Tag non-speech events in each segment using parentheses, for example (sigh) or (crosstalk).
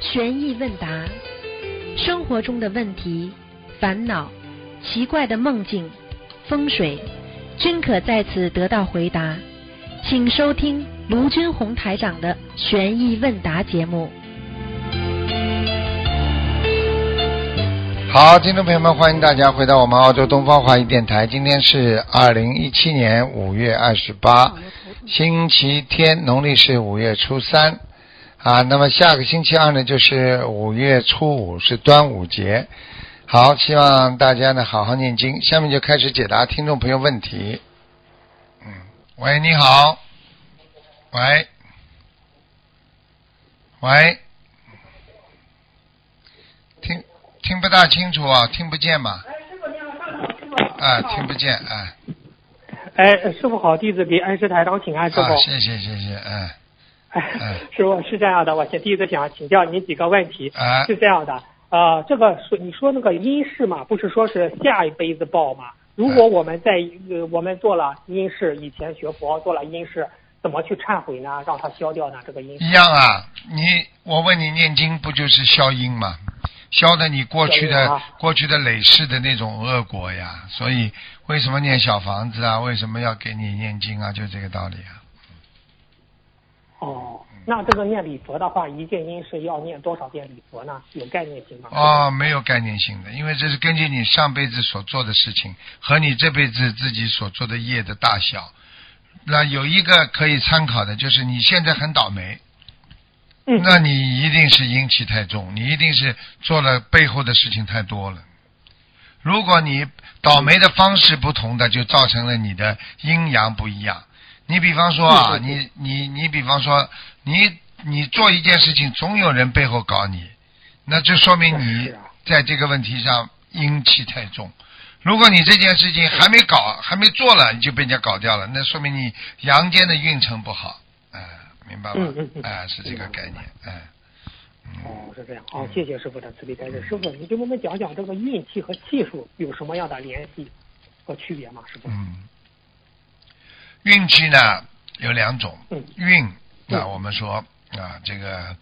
悬疑问答，生活中的问题、烦恼、奇怪的梦境、风水，均可在此得到回答。请收听卢军红台长的悬疑问答节目。好，听众朋友们，欢迎大家回到我们澳洲东方华语电台。今天是二零一七年五月二十八，星期天，农历是五月初三啊。那么下个星期二呢，就是五月初五，是端午节。好，希望大家呢好好念经。下面就开始解答听众朋友问题。嗯，喂，你好，喂，喂，听听不大清楚啊，听不见嘛？啊，听不见啊。哎，师傅好，弟子给恩师台长请安，师傅。啊，谢谢谢谢，嗯哎嗯，师傅是这样的，我先第一个想请教您几个问题。啊是这样的，呃，这个说你说那个阴事嘛，不是说是下一辈子报嘛？如果我们在呃我们做了阴事，以前学佛做了阴事，怎么去忏悔呢？让它消掉呢？这个阴事一样啊。你我问你，念经不就是消阴吗？消的你过去的、啊过去的累世的那种恶果呀。所以为什么念小房子啊？为什么要给你念经啊？就这个道理啊。哦，那这个念礼佛的话，一件音是要念多少遍礼佛呢？有概念性吗？哦，没有概念性的，因为这是根据你上辈子所做的事情和你这辈子自己所做的业的大小。那有一个可以参考的，就是你现在很倒霉，嗯，那你一定是阴气太重，你一定是做了背后的事情太多了。如果你倒霉的方式不同的，就造成了你的阴阳不一样。你比方说啊，对对你你你比方说，你你做一件事情，总有人背后搞你，那就说明你在这个问题上阴气太重。如果你这件事情还没搞，还没做了，你就被人家搞掉了，那说明你阳间的运程不好，哎、明白吗？嗯嗯嗯哎、是这个概念，哎、嗯，哦，是这样。好，谢谢师傅的慈悲开示。师傅，你给我们讲讲这个运气和气数有什么样的联系和区别吗？师傅？嗯，运气呢有两种，嗯。运那嗯。我们说啊，这个，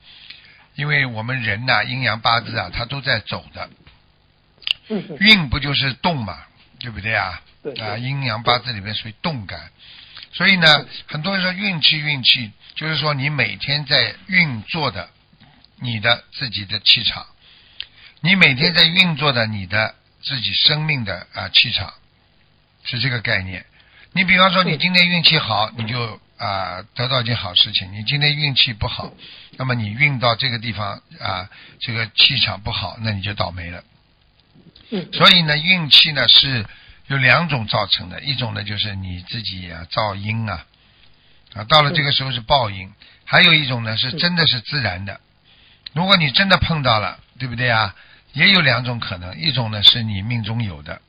因为我们人呐阴阳八字啊，它都在走的，运不就是动嘛，对不对啊？啊，阴阳八字里面属于动感，所以呢，很多人说运气运气，就是说你每天在运作的你的自己的气场，你每天在运作的你的自己生命的啊气场，是这个概念。你比方说，你今天运气好，你就啊得到一件好事情；你今天运气不好，那么你运到这个地方啊，这个气场不好，那你就倒霉了。嗯，所以呢，运气呢是有两种造成的，一种呢就是你自己啊造因啊，啊到了这个时候是报应；还有一种呢是。真的是自然的。如果你真的碰到了，对不对啊？也有两种可能，一种呢是你命中有的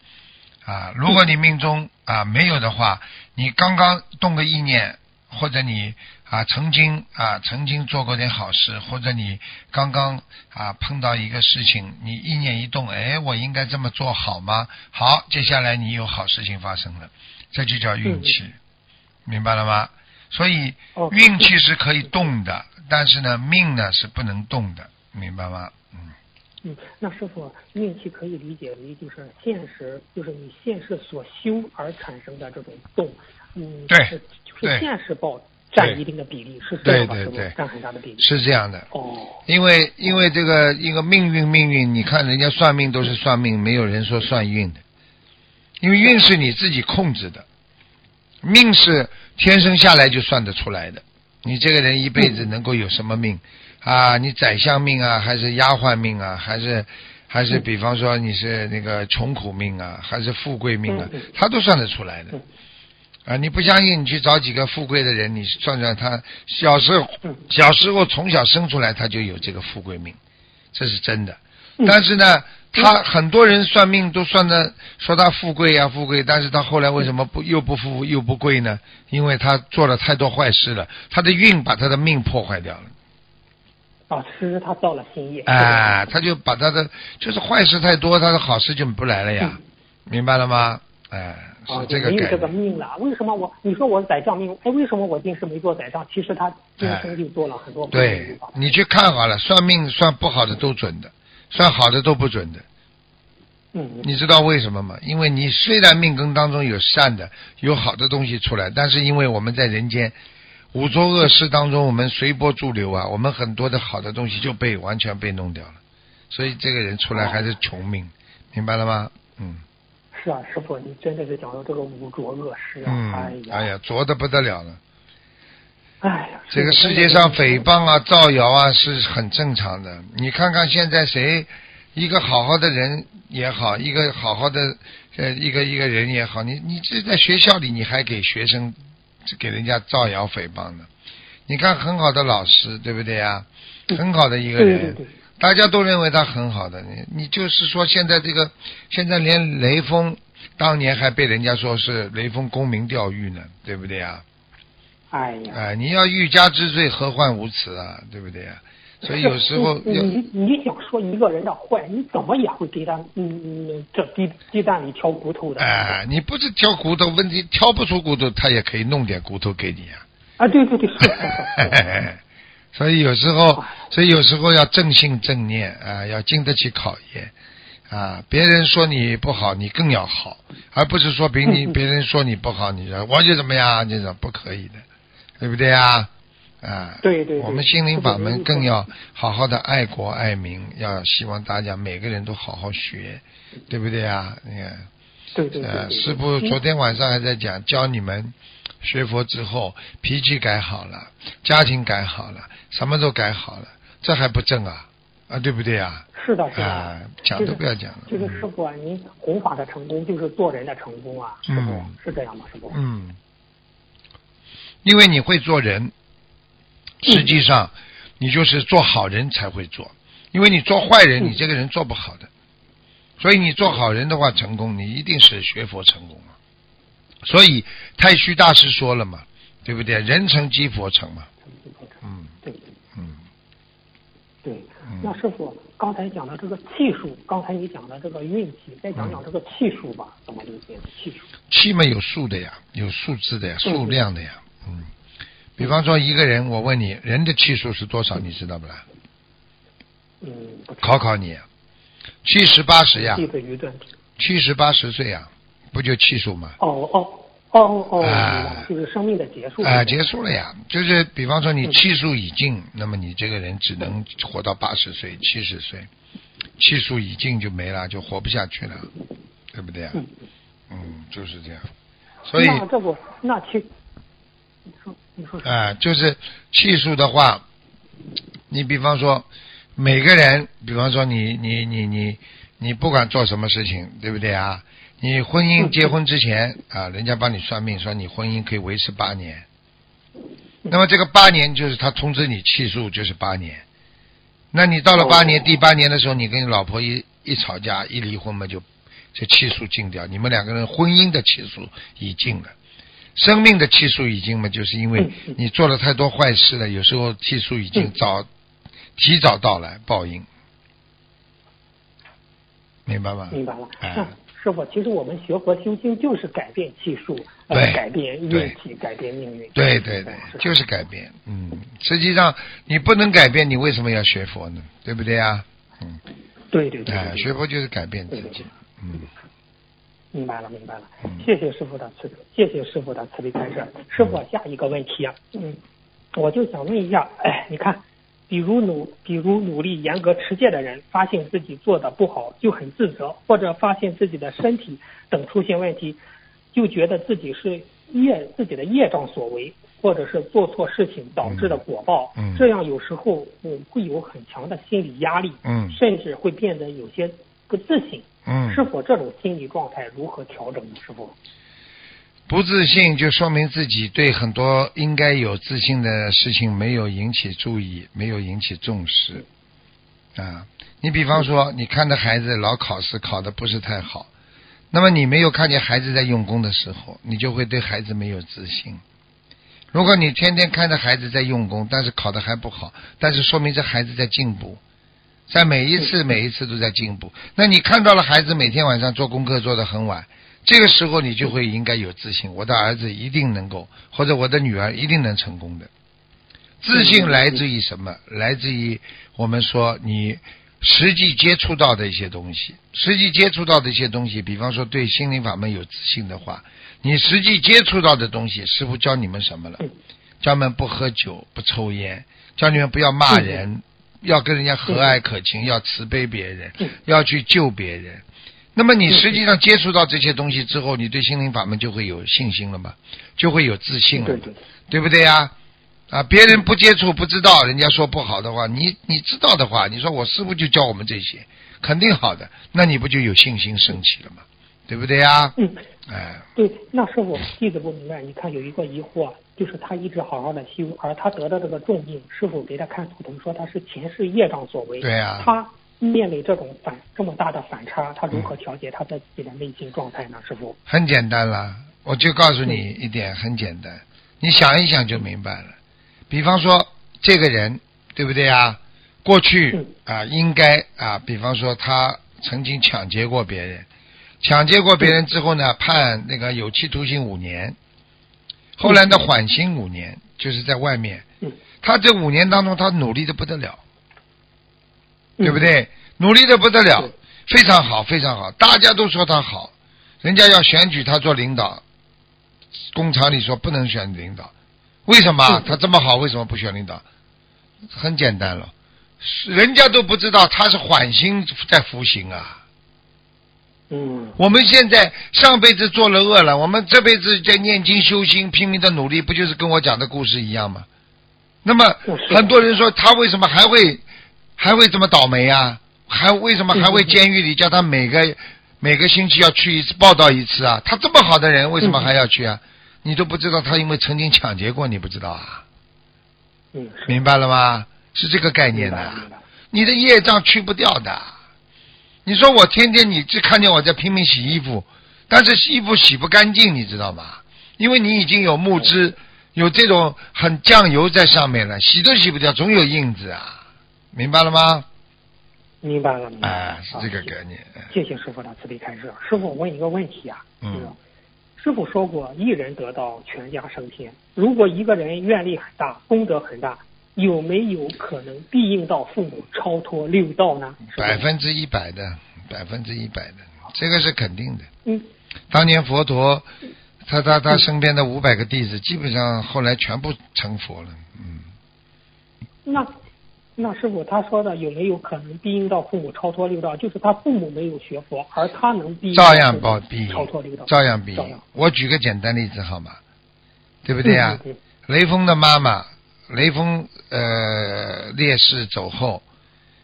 啊，如果你命中啊没有的话，你刚刚动个意念，或者你啊曾经啊曾经做过点好事，或者你刚刚啊碰到一个事情，你意念一动，哎，我应该这么做好吗？好，接下来你有好事情发生了，这就叫运气，明白了吗？所以哦运气是可以动的，但是呢，命呢是不能动的，明白吗？嗯，嗯，那师傅，运气可以理解为就是现实，就是你现世所修而产生的这种动，嗯，对是就是现实报占一定的比例，是这样吧？对对对占很大的比例。是这样的。哦，因为因为这个一个命运命运，你看人家算命都是算命，没有人说算运的，因为运是你自己控制的，命是天生下来就算得出来的。你这个人一辈子能够有什么命啊？你宰相命啊，还是丫鬟命啊，还是还是比方说你是那个穷苦命啊，还是富贵命啊他都算得出来的嗯。啊，你不相信，你去找几个富贵的人，你算算他小时候嗯小时候从小生出来他就有这个富贵命，这是真的。嗯但是呢，他很多人算命都算的说他富贵呀、富贵，但是他后来为什么不又不富又不贵呢？因为他做了太多坏事了，他的运把他的命破坏掉了。啊，其实他造了新业。哎，他就把他的就是坏事太多，他的好事就不来了呀，明白了吗？哎，啊，是这个概就没有这个。命了。为什么我你说我宰相命？哎，为什么我今世没做宰相？其实他今生就做了很多对。你去看好了，算命算不好的都准的，算好的都不准的。嗯，你知道为什么吗？因为你虽然命根当中有善的、有好的东西出来，但是因为我们在人间五浊恶世当中，我们随波逐流啊，我们很多的好的东西就被完全被弄掉了，所以这个人出来还是穷命，明白了吗？嗯是啊，师傅，你真的是讲到这个五浊恶世啊！嗯，哎呀，哎呀，浊的不得了了。哎呀，这个世界上诽谤啊、造谣啊是很正常的。你看看现在谁，一个好好的人也好，一个好好的呃一个一个人也好，你你这在学校里你还给学生给人家造谣诽谤的？你看很好的老师，对不对呀？很好的一个人，大家都认为他很好的。你你就是说现在这个现在连雷锋当年还被人家说是雷锋公民钓誉呢，对不对呀？哎呀，哎，你要欲加之罪，何患无辞啊，对不对啊？所以有时候 (laughs) 你你你想说一个人的坏，你怎么也会给他嗯嗯这鸡鸡蛋里挑骨头的。哎，你不是挑骨头，问题挑不出骨头，他也可以弄点骨头给你啊。啊，对对对，是是是。(laughs) 所以有时候，所以有时候要正信正念啊，要经得起考验啊。别人说你不好，你更要好，而不是说比你别人说你不好，你说我就怎么样，这种不可以的，对不对啊？啊，对对对我们心灵法门更要好好的爱国爱民，要希望大家每个人都好好学，对不对啊？你看。对对对呃，对。师傅嗯昨天晚上还在讲，教你们学佛之后，脾气改好了，家庭改好了，什么都改好了，这还不正啊？啊，对不对啊？是的，是啊的。，讲都不要讲了。就是师傅啊，您弘法的成功就是做人的成功啊，师傅嗯是这样吗？师傅？嗯，因为你会做人，实际上你就是做好人才会做，因为你做坏人，嗯你这个人做不好的。所以你做好人的话，成功你一定是学佛成功嘛。所以太虚大师说了嘛，对不对？人成即佛成嘛。嗯对嗯对嗯。那师傅刚才讲的这个气数，刚才你讲的这个运气，再讲讲这个气数吧，怎么理解气数？气嘛有数的呀，有数字的呀，数量的呀。嗯，比方说一个人，我问你，人的气数是多少？你知道不啦？嗯，考考你，七十八十呀。七十八十岁呀，不就气数吗？哦哦哦哦，明哎白了，就是生命的结束。啊、结束了呀。就是比方说你嗯气数已尽，那么你这个人只能活到八十岁、七十岁，气数已尽就没了，就活不下去了，对不对啊？嗯嗯，就是这样。所以那这不那气，你说你说啊、就是气数的话，你比方说每个人，比方说你你你你你不管做什么事情，对不对啊？你婚姻嗯。结婚之前啊，人家帮你算命说你婚姻可以维持八年，那么这个八年就是他通知你气数就是八年，那你到了八年、哦第八年的时候，你跟你老婆一一吵架一离婚嘛，就这气数尽掉，你们两个人婚姻的气数已尽了。生命的气数已经嘛，就是因为你做了太多坏事了，有时候气数已经嗯早、提早到来报应，明白吗？明白了。哎那师傅，其实我们学佛修心就是改变气数，改变运气，改变命运。对对对，就是改变。嗯，实际上你不能改变，你为什么要学佛呢？对不对呀？嗯，对对对哎，对对学佛就是改变自己对。嗯，明白了，明白了嗯。谢谢师傅的慈，谢谢师傅的慈悲开示。师傅，下一个问题啊，嗯，我就想问一下，哎，你看，比如努，比如努力严格持戒的人，发现自己做的不好就很自责，或者发现自己的身体等出现问题，就觉得自己是业自己的业障所为，或者是做错事情导致的果报。嗯嗯这样有时候嗯会有很强的心理压力，嗯甚至会变得有些不自信。嗯是否这种心理状态如何调整呢？师傅？不自信就说明自己对很多应该有自信的事情没有引起注意，没有引起重视啊。你比方说，你看着孩子老考试考的不是太好，那么你没有看见孩子在用功的时候，你就会对孩子没有自信。如果你天天看着孩子在用功，但是考的还不好，但是说明这孩子在进步，在每一次每一次都在进步。那你看到了孩子每天晚上做功课做得很晚，这个时候你就会应该有自信，我的儿子一定能够，或者我的女儿一定能成功的。自信来自于什么？来自于我们说你实际接触到的一些东西，实际接触到的一些东西，比方说对心灵法门有自信的话，你实际接触到的东西，师傅教你们什么了？教你们不喝酒，不抽烟，教你们不要骂人，要跟人家和蔼可亲，要慈悲别人，要去救别人。那么你实际上接触到这些东西之后，你对心灵法门就会有信心了嘛，就会有自信了，对对，对不对呀？啊，别人不接触不知道，人家说不好的话，你你知道的话，你说我师傅就教我们这些，肯定好的，那你不就有信心升起了吗？对不对呀？嗯，哎，对，那师傅弟子不明白，你看有一个疑惑，就是他一直好好的修，而他得的这个重病，师傅给他看图腾说他是前世业障所为，对呀他面临这种反这么大的反差，他如何调节他的自己的内心状态呢？师傅？很简单了，我就告诉你一点，很简单，你想一想就明白了。比方说这个人，对不对啊？过去嗯啊，应该啊，比方说他曾经抢劫过别人，抢劫过别人之后呢，判那个有期徒刑五年，后来呢缓刑五年，就是在外面。嗯他这五年当中，他努力的不得了，嗯对不？对？努力的不得了，非常好，非常好，大家都说他好，人家要选举他做领导，工厂里说不能选领导，为什么嗯他这么好，为什么不选领导？很简单了，人家都不知道他是缓刑在服刑啊。嗯我们现在上辈子做了恶了，我们这辈子在念经修心，拼命的努力，不就是跟我讲的故事一样吗？那么很多人说他为什么还会还会这么倒霉啊？还为什么还会监狱里叫他每个每个星期要去一次报道一次啊？他这么好的人，为什么还要去啊？你都不知道他因为曾经抢劫过，你不知道啊？嗯，明白了吗？是这个概念的、你的业障去不掉的。你说我天天你只看见我在拼命洗衣服，但是洗衣服洗不干净，你知道吗？因为你已经有木汁，有这种很酱油在上面了，洗都洗不掉，总有印子啊，明白了吗？明白了，明白了。哎，是这个啊概念。谢谢师傅的慈悲开示。师傅，我问一个问题啊，嗯就是师傅说过，一人得道，全家升天。如果一个人愿力很大，功德很大，有没有可能必应到父母超脱六道呢？百分之一百的，百分之一百的，这个是肯定的。嗯当年佛陀，他他他身边的五百个弟子，基本上后来全部成佛了。嗯，那那师傅他说的有没有可能必应到父母超脱六道？就是他父母没有学佛，而他能必应到照样报必超脱六道，照样必照样我举个简单例子好吗？对不对呀、雷锋的妈妈，雷锋呃烈士走后，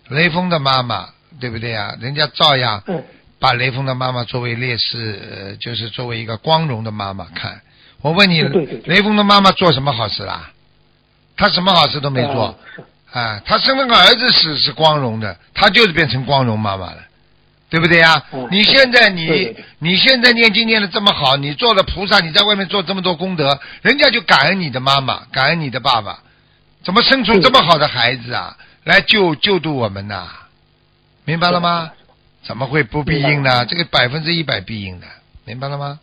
雷锋的妈妈对不对呀、人家照样嗯。把雷锋的妈妈作为烈士，呃，就是作为一个光荣的妈妈看。我问你，对对对。雷锋的妈妈做什么好事啦？他什么好事都没做。啊，他生了个儿子是是光荣的，他就是变成光荣妈妈了，对不对呀、嗯你现在你对对对。你现在念经念的这么好，你做了菩萨，你在外面做这么多功德，人家就感恩你的妈妈，感恩你的爸爸，怎么生出这么好的孩子啊，来救救度我们呐？明白了吗？怎么会不必应呢？这个百分之一百必应的，明白了吗？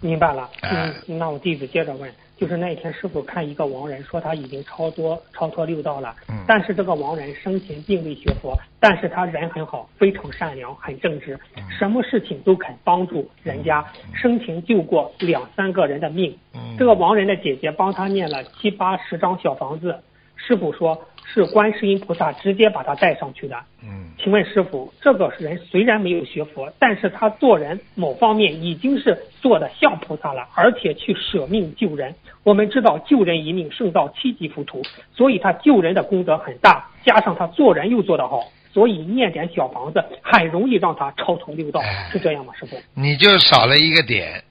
明白了，哎嗯，那我弟子接着问，就是那一天师傅看一个亡人说他已经超脱超脱六道了，嗯但是这个亡人生前并未学佛，但是他人很好，非常善良，很正直，嗯什么事情都肯帮助人家，生前救过两三个人的命。嗯这个亡人的姐姐帮他念了七八十张小房子，师傅说是观世音菩萨直接把他带上去的。嗯，请问师傅，这个人虽然没有学佛，但是他做人某方面已经是做的像菩萨了，而且去舍命救人。我们知道救人一命胜造七级浮屠，所以他救人的功德很大，加上他做人又做得好，所以念点小房子很容易让他超脱六道哎，是这样吗？师傅？你就少了一个点。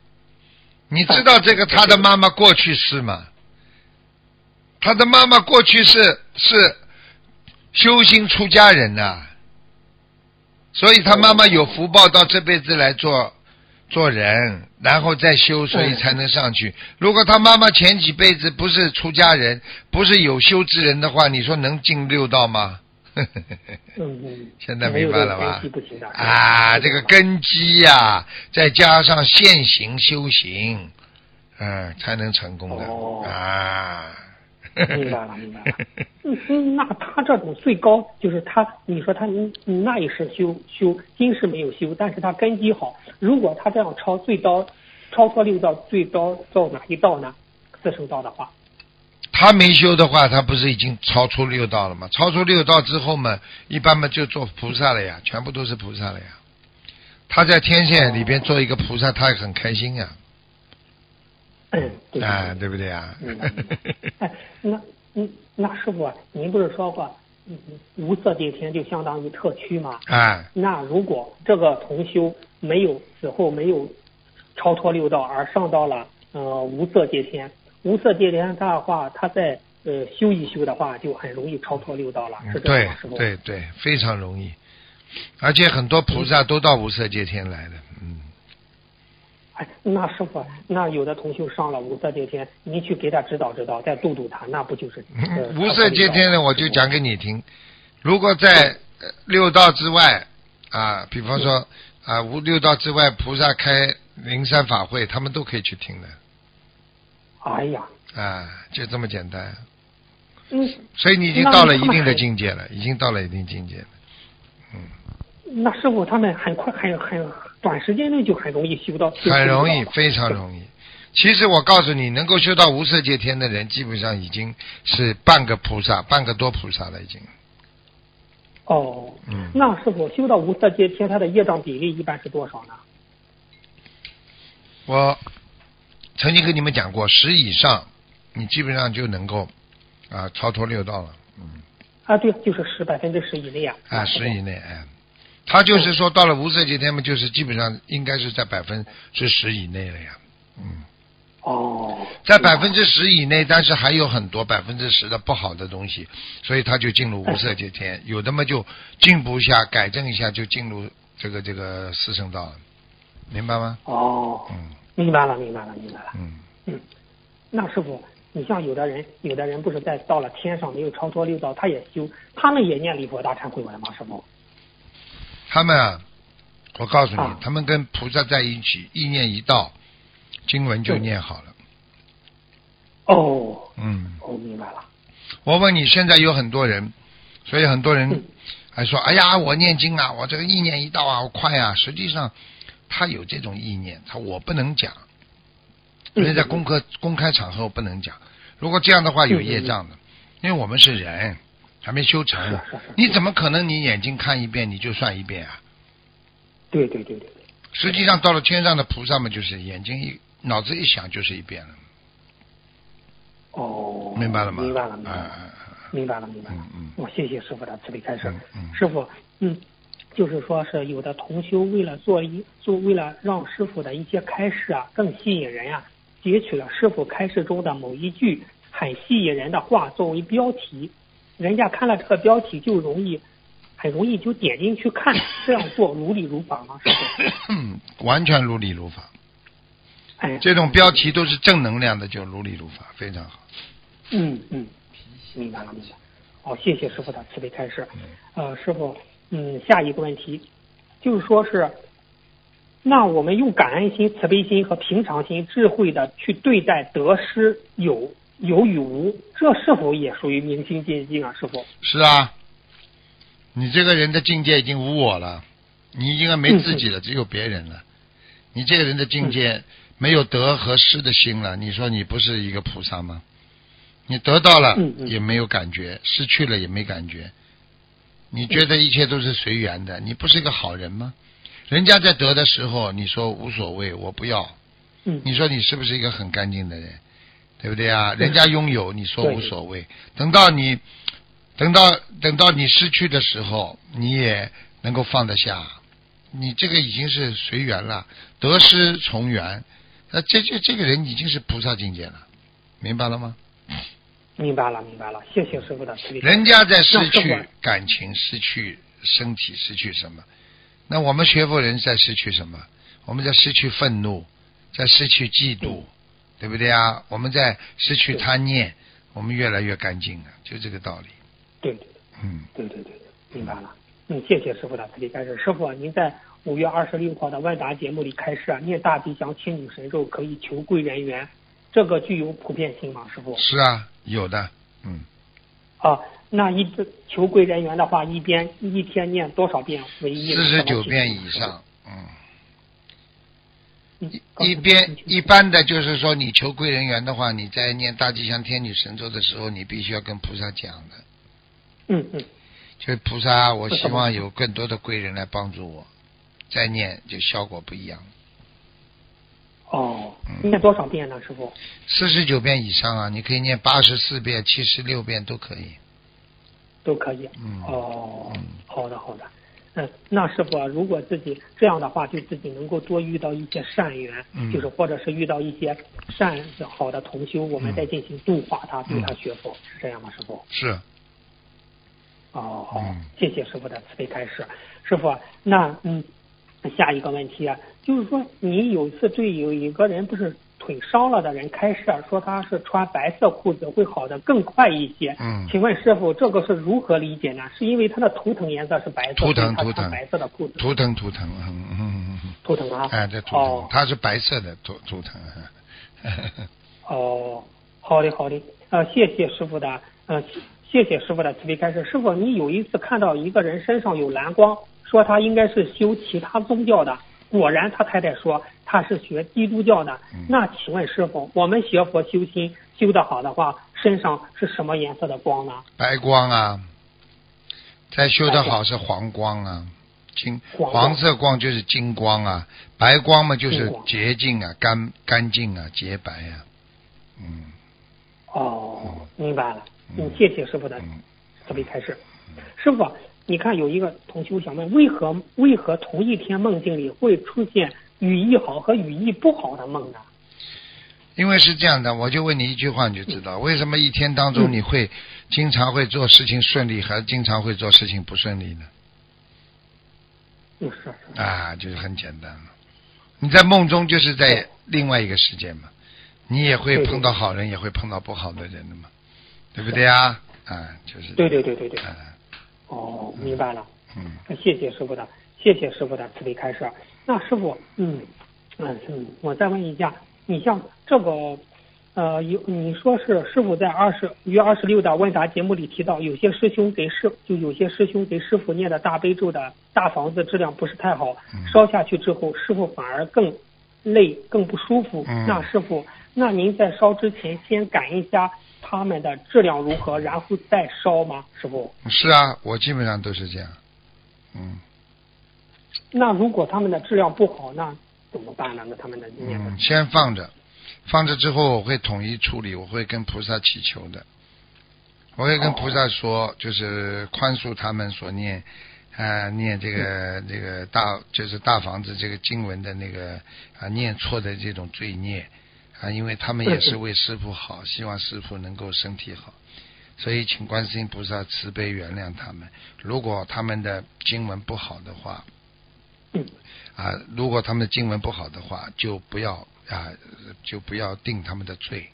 你知道这个他的妈妈过去是吗？他的妈妈过去是是修心出家人呐、所以他妈妈有福报到这辈子来做做人，然后再修，所以才能上去。如果他妈妈前几辈子不是出家人，不是有修之人的话，你说能进六道吗？嗯嗯。(laughs) 现在明白了吧。啊，这个根基呀、再加上现行修行，嗯，才能成功的、哦啊。明白了，明白了。嗯嗯，那他这种最高就是他，你说他嗯那一世修修今世没有修，但是他根基好。如果他这样超最高超脱六道，最高到哪一道呢？四圣道的话，他没修的话，他不是已经超出六道了吗？超出六道之后嘛，一般嘛就做菩萨了呀，全部都是菩萨了呀。他在天线里边做一个菩萨，他也很开心呀，(clears throat) 啊，对不对呀？明白明白。哎，那嗯，那师傅啊，您不是说过，嗯，无色界天就相当于特区吗？哎，那如果这个同修没有死后没有超脱六道，而上到了呃无色界天，无色界天的话，他在呃修一修的话，就很容易超脱六道了，是这对样吗？师傅？对对，非常容易，而且很多菩萨都到无色界天来的，嗯。哎，那师傅，那有的同修上了无色界天，你去给他指导指导，再度度他，那不就是、(laughs) 呃、无色界天呢，我就讲给你听。如果在呃六道之外啊，比方说啊无六道之外，菩萨开灵山法会，他们都可以去听的哎呀，啊，就这么简单。嗯，所以你已经到了一定的境界了，已经到了一定境界了。嗯那师傅他们很快很很短时间内就很容易修到，很容易，非常容易。其实我告诉你，能够修到无色界天的人，基本上已经是半个菩萨，半个多菩萨了，已经。哦，嗯那师傅修到无色界天，他的业障比例一般是多少呢？我曾经跟你们讲过，十以上，你基本上就能够啊超脱六道了。嗯，啊，对，就是十百分之十以内啊。啊，十以内，哎，他就是说到了无色界天嘛，就是基本上应该是在百分之十以内了呀。嗯，哦，在百分之十以内，但是还有很多百分之十的不好的东西，所以他就进入无色界天。有的嘛就进步一下，改正一下，就进入这个这个四圣道了，明白吗？哦，嗯明白了，明白了，明白了。嗯，嗯，那师傅，你像有的人，有的人不是在到了天上没有超脱六道，他也修，他们也念礼佛大忏悔文吗？师傅？他们啊，我告诉你，啊他们跟菩萨在一起，意念一到，经文就念好了。哦，嗯，我，明白了。我问你，现在有很多人，所以很多人嗯还说：“哎呀，我念经啊，我这个意念一到啊，我快啊。”实际上，他有这种意念，他我不能讲，因为在公开公开场合我不能讲。如果这样的话，有业障的，因为我们是人，还没修成你怎么可能你眼睛看一遍你就算一遍啊？对对对对对。实际上，到了天上的菩萨们，就是眼睛一脑子一想就是一遍了，哦，明白了吗？明白了，明白啊了，明白了，明白了。嗯嗯我谢谢师傅的慈悲开示。嗯嗯师傅，嗯，就是说是有的同修为了做一做，为了让师傅的一些开示啊更吸引人啊，截取了师傅开示中的某一句很吸引人的话作为标题，人家看了这个标题就容易。很容易就点进去看，这样做如理如法吗？师傅？嗯，(coughs) 完全如理如法。哎，这种标题都是正能量的，就如理如法，非常好。嗯嗯，明白了明白了。好，谢谢师傅的慈悲开示。呃，师傅，嗯，下一个问题就是说是，那我们用感恩心、慈悲心和平常心、智慧的去对待得失有有与无，这是否也属于明心见性啊？师傅？是啊，你这个人的境界已经无我了，你应该没自己了，只有别人了。你这个人的境界没有得和失的心了，你说你不是一个菩萨吗？你得到了也没有感觉，失去了也没感觉，你觉得一切都是随缘的，你不是一个好人吗？人家在得的时候，你说无所谓，我不要，嗯，你说你是不是一个很干净的人？对不对啊？人家拥有，你说无所谓。等到你，等到等到你失去的时候，你也能够放得下。你这个已经是随缘了，得失从缘。那这这这个人已经是菩萨境界了，明白了吗？明白了明白了，谢谢师傅的慈悲。人家在失去感情、失去身体、失去什么？那我们学佛人在失去什么？我们在失去愤怒，在失去嫉妒，对不对啊？我们在失去贪念，我们越来越干净了，就这个道理。对对对嗯，对对对对。明白了。嗯，谢谢师傅的慈悲开示。师傅，您在五月二十六号的万达节目里开示，念大吉祥天女神咒可以求贵人缘，这个具有普遍性吗？师傅？是啊，有的，嗯。啊，那一求贵人缘的话，一边一天念多少遍为一？四十九遍以上，嗯。一一边一般的就是说，你求贵人缘的话，你在念大吉祥天女神咒的时候，你必须要跟菩萨讲的。嗯嗯。就是菩萨，我希望有更多的贵人来帮助我，再念就效果不一样。哦，念多少遍呢，师傅？四十九遍以上啊，你可以念八十四遍、七十六遍都可以。都可以。嗯。哦，好的好的。嗯，那师傅，如果自己这样的话，对自己能够多遇到一些善缘，就是或者是遇到一些善好的同修，我们再进行度化他，对他学佛，是这样吗，师傅？是。哦，好，谢谢师傅的慈悲开示。师傅，那嗯，下一个问题啊，就是说你有一次对有一个人不是腿伤了的人开示，说他是穿白色裤子会好的更快一些。嗯。请问师傅，这个是如何理解呢？是因为他的图腾颜色是白色，图腾图腾白色的裤子。图腾图腾，嗯嗯嗯嗯。图腾啊。哎，这图腾，它是白色的图图腾。(laughs) 哦，好的好的，呃，谢谢师傅的，呃。谢谢师傅的慈悲开示。师傅，你有一次看到一个人身上有蓝光，说他应该是修其他宗教的。果然，他太太说他是学基督教的。那请问师傅，我们学佛修心修得好的话，身上是什么颜色的光呢？白光啊。再修得好是黄光啊，金黄色光就是金光啊，白光嘛就是洁净啊、干干净啊、洁白啊。嗯。哦，明白了。嗯，谢谢师傅的特别开示。师傅，你看有一个同修想问，为何为何同一天梦境里会出现语义好和语义不好的梦呢？因为是这样的，我就问你一句话，你就知道为什么一天当中你会经常会做事情顺利，还是经常会做事情不顺利呢？就是。啊，就是很简单了。你在梦中就是在另外一个世界嘛，你也会碰到好人，也会碰到不好的人的嘛。对不对啊？啊，就是。对对对对对。哦，明白了。嗯。谢谢师傅的，谢谢师傅的慈悲开示。那师傅，嗯嗯嗯，我再问一下，你像这个，呃，有你说是师傅在二十月二十六的问答节目里提到，有些师兄给师就有些师兄给师傅念的大悲咒的大房子质量不是太好，烧下去之后，师傅反而更累更不舒服。那师傅，那您在烧之前先赶一下。他们的质量如何，然后再烧吗？师傅是啊，我基本上都是这样。嗯。那如果他们的质量不好，那怎么办呢？那他们的嗯，先放着，放着之后我会统一处理，我会跟菩萨祈求的。我会跟菩萨说，就是宽恕他们所念啊念这个这个大就是大房子这个经文的那个啊念错的这种罪孽。啊，因为他们也是为师傅好，希望师傅能够身体好，所以请观世音菩萨慈悲原谅他们。如果他们的经文不好的话，啊，如果他们的经文不好的话，就不要啊，就不要定他们的罪，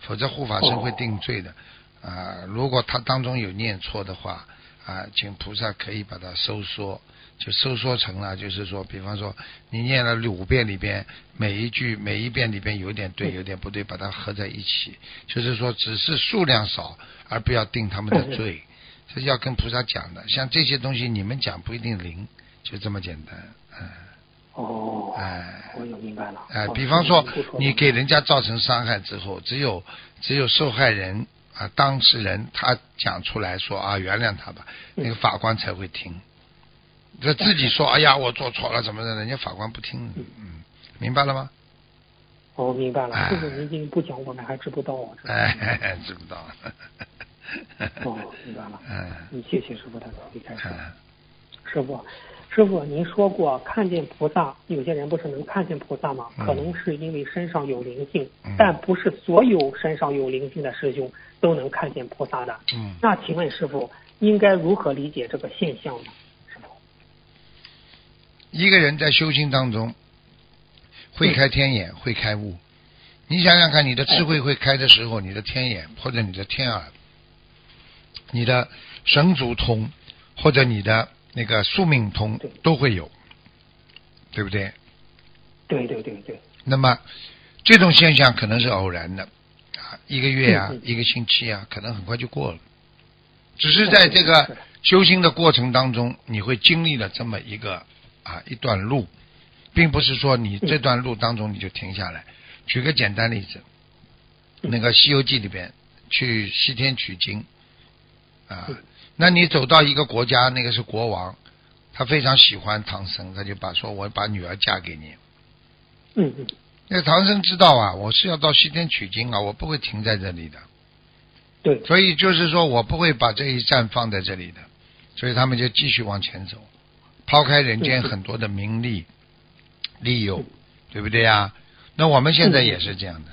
否则护法神会定罪的。啊，如果他当中有念错的话，啊，请菩萨可以把它收缩。就收缩成了，就是说，比方说，你念了五遍里边，每一句每一遍里边有点对，有点不对，把它合在一起，就是说，只是数量少，而不要定他们的罪，这要跟菩萨讲的。像这些东西，你们讲不一定灵，就这么简单，嗯。哦。哎。我有明白了。哎，比方说，你给人家造成伤害之后，只有只有受害人啊，当事人他讲出来说啊，原谅他吧，那个法官才会听。这自己说，哎呀，我做错了，怎么的？人家法官不听，嗯，明白了吗？哦，明白了。师傅，您今不讲，我们还知不道。哎，知不道。哦，明白了。嗯，谢谢师傅的理解。师傅，师傅，您说过看见菩萨，有些人不是能看见菩萨吗？可能是因为身上有灵性，但不是所有身上有灵性的师兄都能看见菩萨的。嗯。那请问师傅，应该如何理解这个现象呢？一个人在修行当中会开天眼，会开悟。你想想看，你的智慧会开的时候，你的天眼或者你的天耳，你的神足通，或者你的那个宿命通都会有，对不对？对对对对，那么这种现象可能是偶然的啊，一个月啊，一个星期啊，可能很快就过了。只是在这个修行的过程当中，你会经历了这么一个啊一段路，并不是说你这段路当中你就停下来。举个简单例子，嗯。那个《西游记》里边去西天取经啊嗯，那你走到一个国家，那个是国王，他非常喜欢唐僧，他就把说我把女儿嫁给你。嗯嗯。那唐僧知道啊，我是要到西天取经啊，我不会停在这里的，对，所以就是说我不会把这一站放在这里的，所以他们就继续往前走，抛开人间很多的名利、利诱，对不对呀？那我们现在也是这样的，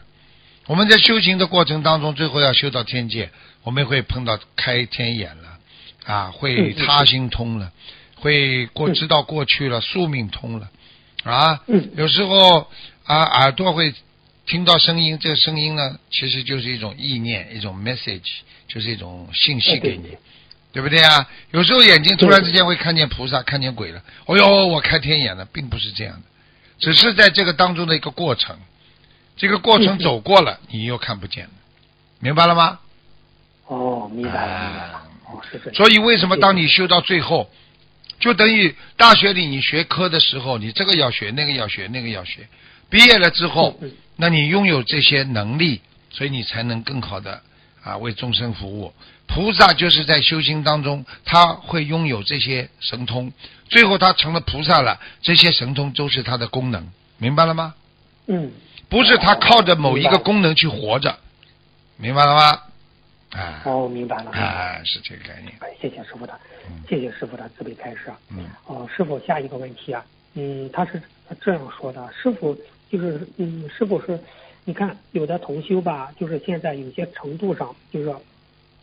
我们在修行的过程当中，最后要修到天界，我们会碰到开天眼了，啊，会他心通了，会过知道过去了，宿命通了，啊，有时候啊耳朵会听到声音，这个声音呢，其实就是一种意念，一种 message，就是一种信息给你，对不对啊？有时候眼睛突然之间会看见菩萨，看见鬼了，哦呦，我开天眼了，并不是这样的，只是在这个当中的一个过程，这个过程走过了，你又看不见了，明白了吗？哦，明白了啊。明白。了，哦是这样，所以为什么当你修到最后，就等于大学里你学科的时候，你这个要学，那个要学，那个要学，毕业了之后，嗯那你拥有这些能力，所以你才能更好的啊为众生服务。菩萨就是在修行当中，他会拥有这些神通，最后他成了菩萨了，这些神通都是他的功能，明白了吗？嗯不是他靠着某一个功能去活着，明白了吗？啊哦明白了。啊，是这个概念。哎，谢谢师傅的嗯，谢谢师傅的慈悲开示啊。嗯哦，师傅，下一个问题啊，嗯，他是这样说的，师傅就是，嗯，师傅是，你看有的同修吧，就是现在有些程度上，就是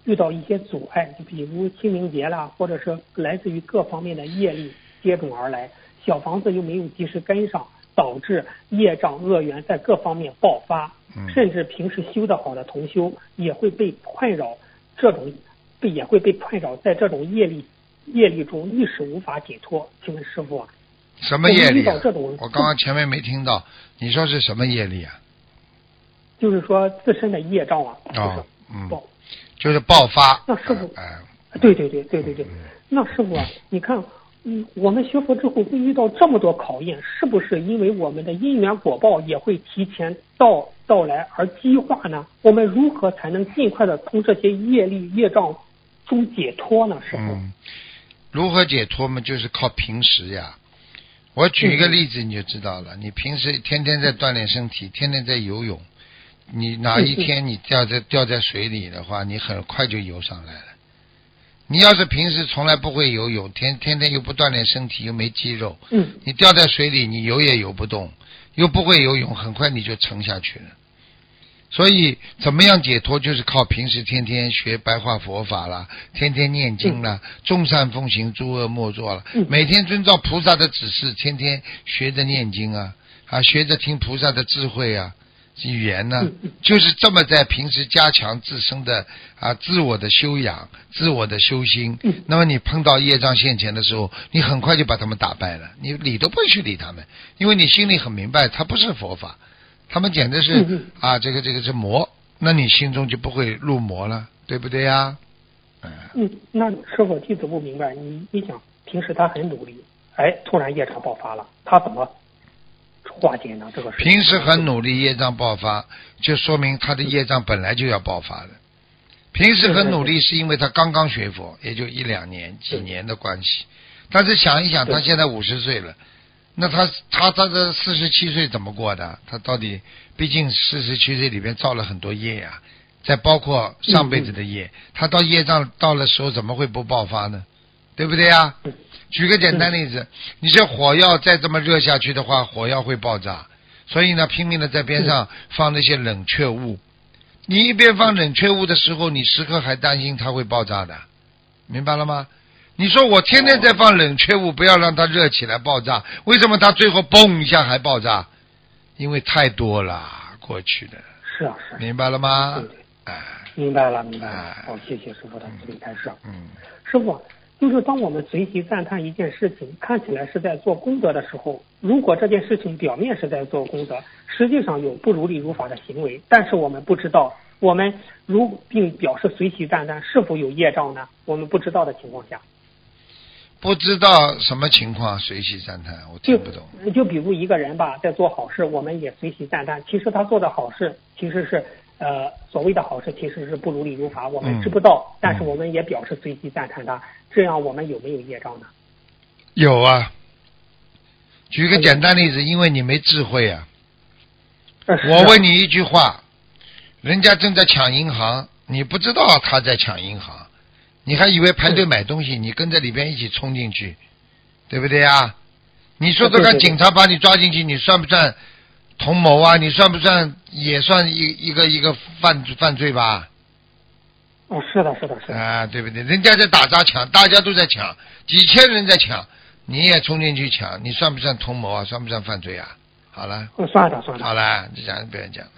遇到一些阻碍，就比如清明节啦，或者是来自于各方面的业力接踵而来，小房子又没有及时跟上，导致业障恶缘在各方面爆发，嗯甚至平时修得好的同修也会被困扰，这种被也会被困扰在这种业力业力中一时无法解脱。请问师傅啊，什么业力、啊我们遇到这种？我刚刚前面没听到，你说是什么业力啊？就是说自身的业障啊，就是哦，嗯，爆。就是爆发。那师傅哎、对对对对对对，那师傅啊，你看，嗯，我们学佛之后会遇到这么多考验，是不是因为我们的因缘果报也会提前到到来而激化呢？我们如何才能尽快的从这些业力业障中解脱呢？师傅？嗯，如何解脱嘛？就是靠平时呀。我举一个例子你就知道了。你平时天天在锻炼身体，天天在游泳，你哪一天你掉在掉在水里的话，你很快就游上来了。你要是平时从来不会游泳，天天天又不锻炼身体，又没肌肉，嗯你掉在水里，你游也游不动，又不会游泳，很快你就沉下去了。所以，怎么样解脱，就是靠平时天天学白话佛法啦，天天念经啦，众善奉行，诸恶莫作了。嗯每天遵照菩萨的指示，天天学着念经啊，啊，学着听菩萨的智慧啊，语言呢、就是这么在平时加强自身的啊自我的修养、自我的修心。嗯。那么你碰到业障现前的时候，你很快就把他们打败了，你理都不会去理他们，因为你心里很明白，他不是佛法，他们简直是、啊这个这个是魔，那你心中就不会入魔了，对不对呀？嗯，嗯，那师傅弟子不明白，你你想平时他很努力，哎，突然业障爆发了，他怎么化解呢？这个平时很努力，业障爆发，就说明他的业障本来就要爆发的。平时很努力，是因为他刚刚学佛，也就一两年、几年的关系。但是想一想，他现在五十岁了，那他他他这四十七岁怎么过的？他到底，毕竟四十七岁里边造了很多业呀、再包括上辈子的业，他到业障到了时候怎么会不爆发呢？对不对呀？嗯举个简单例子，你这火药再这么热下去的话，火药会爆炸。所以呢，拼命的在边上放那些冷却物。你一边放冷却物的时候，你时刻还担心它会爆炸的，明白了吗？你说我天天在放冷却物，不要让它热起来爆炸，为什么它最后嘣一下还爆炸？因为太多了，过去的，是啊是啊，明白了吗对？哎，明白了明白了哎。好，谢谢师傅的慈悲开示。嗯，师傅，就是当我们随喜赞叹一件事情，看起来是在做功德的时候，如果这件事情表面是在做功德，实际上有不如理如法的行为，但是我们不知道，我们如并表示随喜赞叹，是否有业障呢？我们不知道的情况下，不知道什么情况随喜赞叹，我听不懂。就比如一个人吧，在做好事，我们也随喜赞叹，其实他做的好事其实是呃所谓的好事，其实是不如理如法，我们知不道，但是我们也表示随机赞叹他，这样我们有没有业障呢？有啊，举个简单例子，因为你没智慧啊。我问你一句话，人家正在抢银行，你不知道他在抢银行，你还以为排队买东西，你跟着里边一起冲进去，对不对啊？你说这个警察把你抓进去，你算不算同谋啊？你算不算也算一一个一个犯犯罪吧？哦，是的，是的，是的，啊，对不对？人家在打砸抢，大家都在抢，几千人在抢，你也冲进去抢，你算不算同谋啊？算不算犯罪啊？好了，哦算了算了，好了，就讲不要讲了。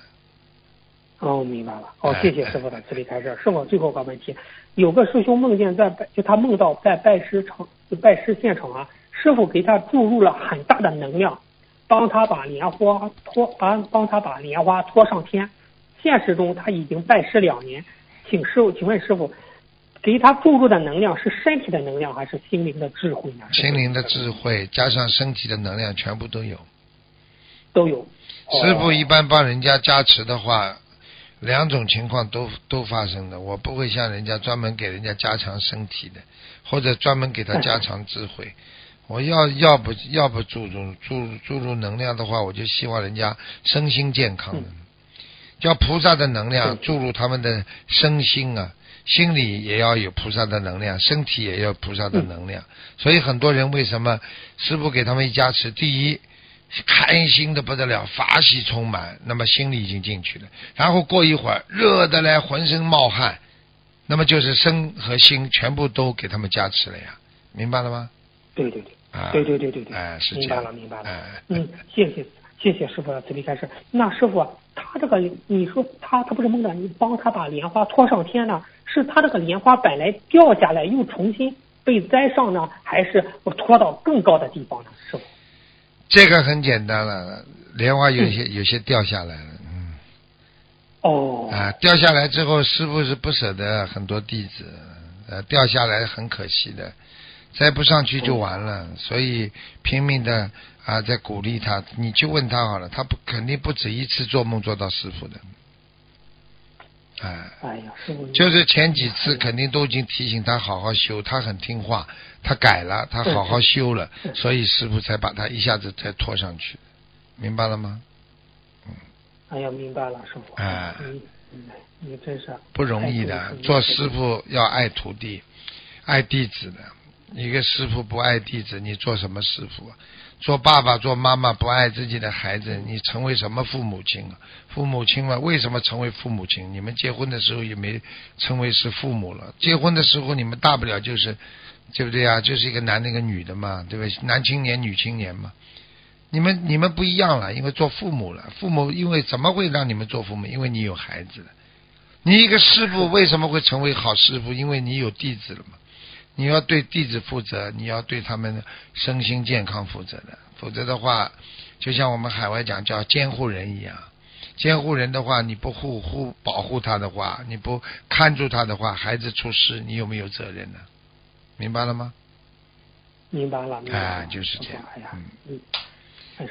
哦，明白了。哦哎，谢谢师傅的慈悲开示。师傅，最后一个问题，有个师兄梦见在拜，就他梦到在拜师场、就拜师现场啊，师傅给他注入了很大的能量，帮他把莲花托，帮帮他把莲花托上天。现实中他已经拜师两年，请师傅，请问师傅，给他注入的能量是身体的能量还是心灵的智慧呢？心灵的智慧加上身体的能量，全部都有。都有。哦师傅一般帮人家加持的话，两种情况都都发生的。我不会像人家专门给人家加强身体的，或者专门给他 (laughs) 加强智慧。我要要不要不注入注注入能量的话，我就希望人家身心健康的，叫菩萨的能量注入他们的身心啊，心里也要有菩萨的能量，身体也要菩萨的能量。所以很多人为什么师傅给他们一加持？第一，开心的不得了，法喜充满，那么心里已经进去了。然后过一会儿，热的来浑身冒汗，那么就是身和心全部都给他们加持了呀，明白了吗？对对对。啊，对对对对对，哎，是，明白了明白了。哎，嗯，谢谢谢谢师傅的慈悲开示。那师傅，他这个你说他他不是梦到你帮他把莲花拖上天呢？是他这个莲花本来掉下来又重新被栽上呢，还是拖到更高的地方呢？师傅？这个很简单了，莲花有些、有些掉下来了，嗯，哦，啊，掉下来之后，师傅是不舍得很多弟子，呃，掉下来很可惜的，再不上去就完了，所以拼命的啊在鼓励他。你去问他好了，他不肯定不止一次做梦做到师傅的，哎、哎呀，师傅，就是前几次肯定都已经提醒他好好修，他很听话，他改了，他好好修了，所以师傅才把他一下子才拖上去，明白了吗？嗯哎呀，明白了，师傅。哎你真是不容易的做师傅要爱徒弟，爱弟子的。一个师傅不爱弟子，你做什么师傅啊？做爸爸、做妈妈不爱自己的孩子，你成为什么父母亲啊？父母亲嘛，为什么成为父母亲？你们结婚的时候也没成为是父母了。结婚的时候，你们大不了就是，对不对啊？就是一个男的，一个女的嘛，对不对？男青年、女青年嘛。你们你们不一样了，因为做父母了。父母因为怎么会让你们做父母？因为你有孩子了。你一个师傅为什么会成为好师傅？因为你有弟子了嘛。你要对弟子负责，你要对他们的身心健康负责的，否则的话，就像我们海外讲叫监护人一样。监护人的话，你不护护保护他的话，你不看住他的话，孩子出事，你有没有责任呢？明白了吗？明白了，明白了。哎就是这样嗯，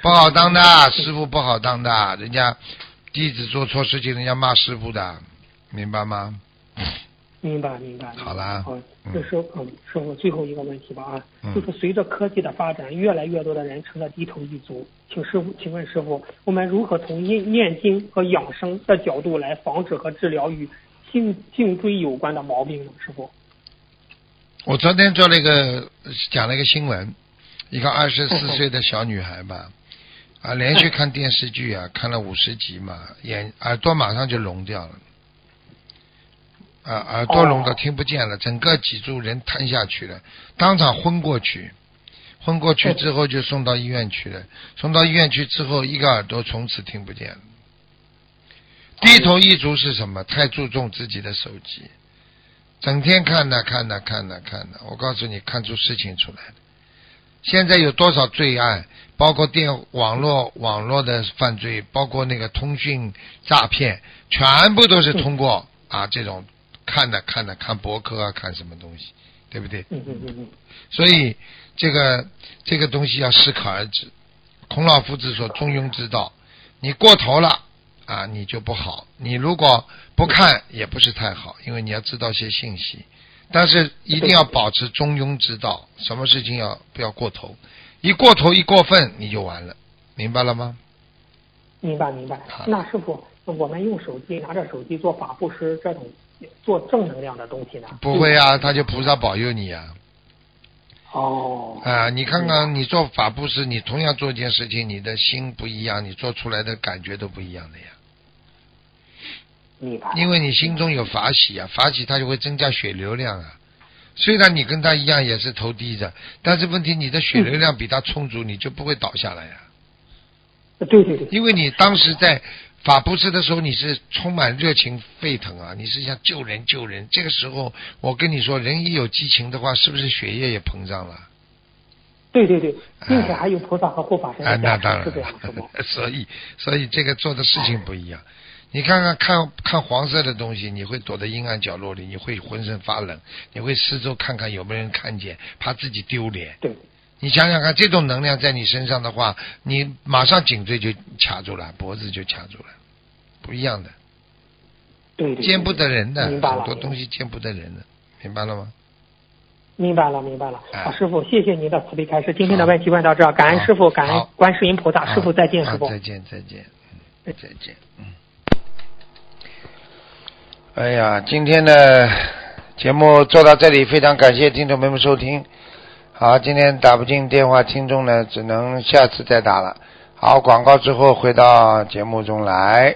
不好当的，师师傅不好当的，人家弟子做错事情，人家骂师傅的，明白吗？明白明白。好啦好，嗯这是嗯，师傅最后一个问题吧啊，嗯就是随着科技的发展，越来越多的人成了低头一族。请师傅，请问师傅，我们如何从念念经和养生的角度来防止和治疗与颈颈椎有关的毛病呢？师傅？我昨天做了一个讲了一个新闻，一个二十四岁的小女孩吧，啊，连续看电视剧啊，看了五十集嘛，眼耳朵马上就聋掉了，啊，耳朵聋的哦听不见了，整个脊柱人瘫下去了，当场昏过去，昏过去之后就送到医院去了，送到医院去之后，一个耳朵从此听不见了。低头一族是什么？太注重自己的手机。整天看呐看呐看呐看呐，我告诉你，看出事情出来了。现在有多少罪案，包括电网络网络的犯罪，包括那个通讯诈骗，全部都是通过啊这种看的看的看博客啊，看什么东西，对不对？嗯嗯嗯嗯，所以这个这个东西要适可而止。孔老夫子说：“中庸之道，你过头了啊，你就不好；你如果不看，也不是太好，因为你要知道些信息。但是一定要保持中庸之道，什么事情要不要过头？一过头一过分，你就完了，明白了吗？明白明白。那师傅，我们用手机拿着手机做法布施这种做正能量的东西呢？不会啊，他就菩萨保佑你啊！哦。啊，你看看你做法布施，你同样做一件事情，你的心不一样，你做出来的感觉都不一样的呀。明白。因为你心中有法喜啊，法喜它就会增加血流量啊。虽然你跟他一样也是头低着，但是问题你的血流量比他充足，你就不会倒下来呀、对对对。因为你当时在法布施的时候，你是充满热情沸腾啊，你是想救人救人。这个时候，我跟你说，人一有激情的话，是不是血液也膨胀了？对对对，并且还有菩萨和护法神啊，那当然。(laughs) 所以，所以这个做的事情不一样。你看看看看黄色的东西，你会躲在阴暗角落里，你会浑身发冷，你会四周看看有没有人看见，怕自己丢脸。对，你想想看，这种能量在你身上的话，你马上颈椎就卡住了，脖子就卡住了，不一样的，对对对。见不得人的，明白了很多东西见不得人的，明白了吗？明白了，明白了。哎好，师傅，谢谢您的慈悲开示。今天的问题问到这儿，感恩师傅，感恩观世音菩萨。师傅再见，师傅。啊再见，再见，嗯，再见，嗯。哎呀，今天的节目做到这里，非常感谢听众朋友们收听。好，今天打不进电话，听众呢只能下次再打了。好，广告之后回到节目中来。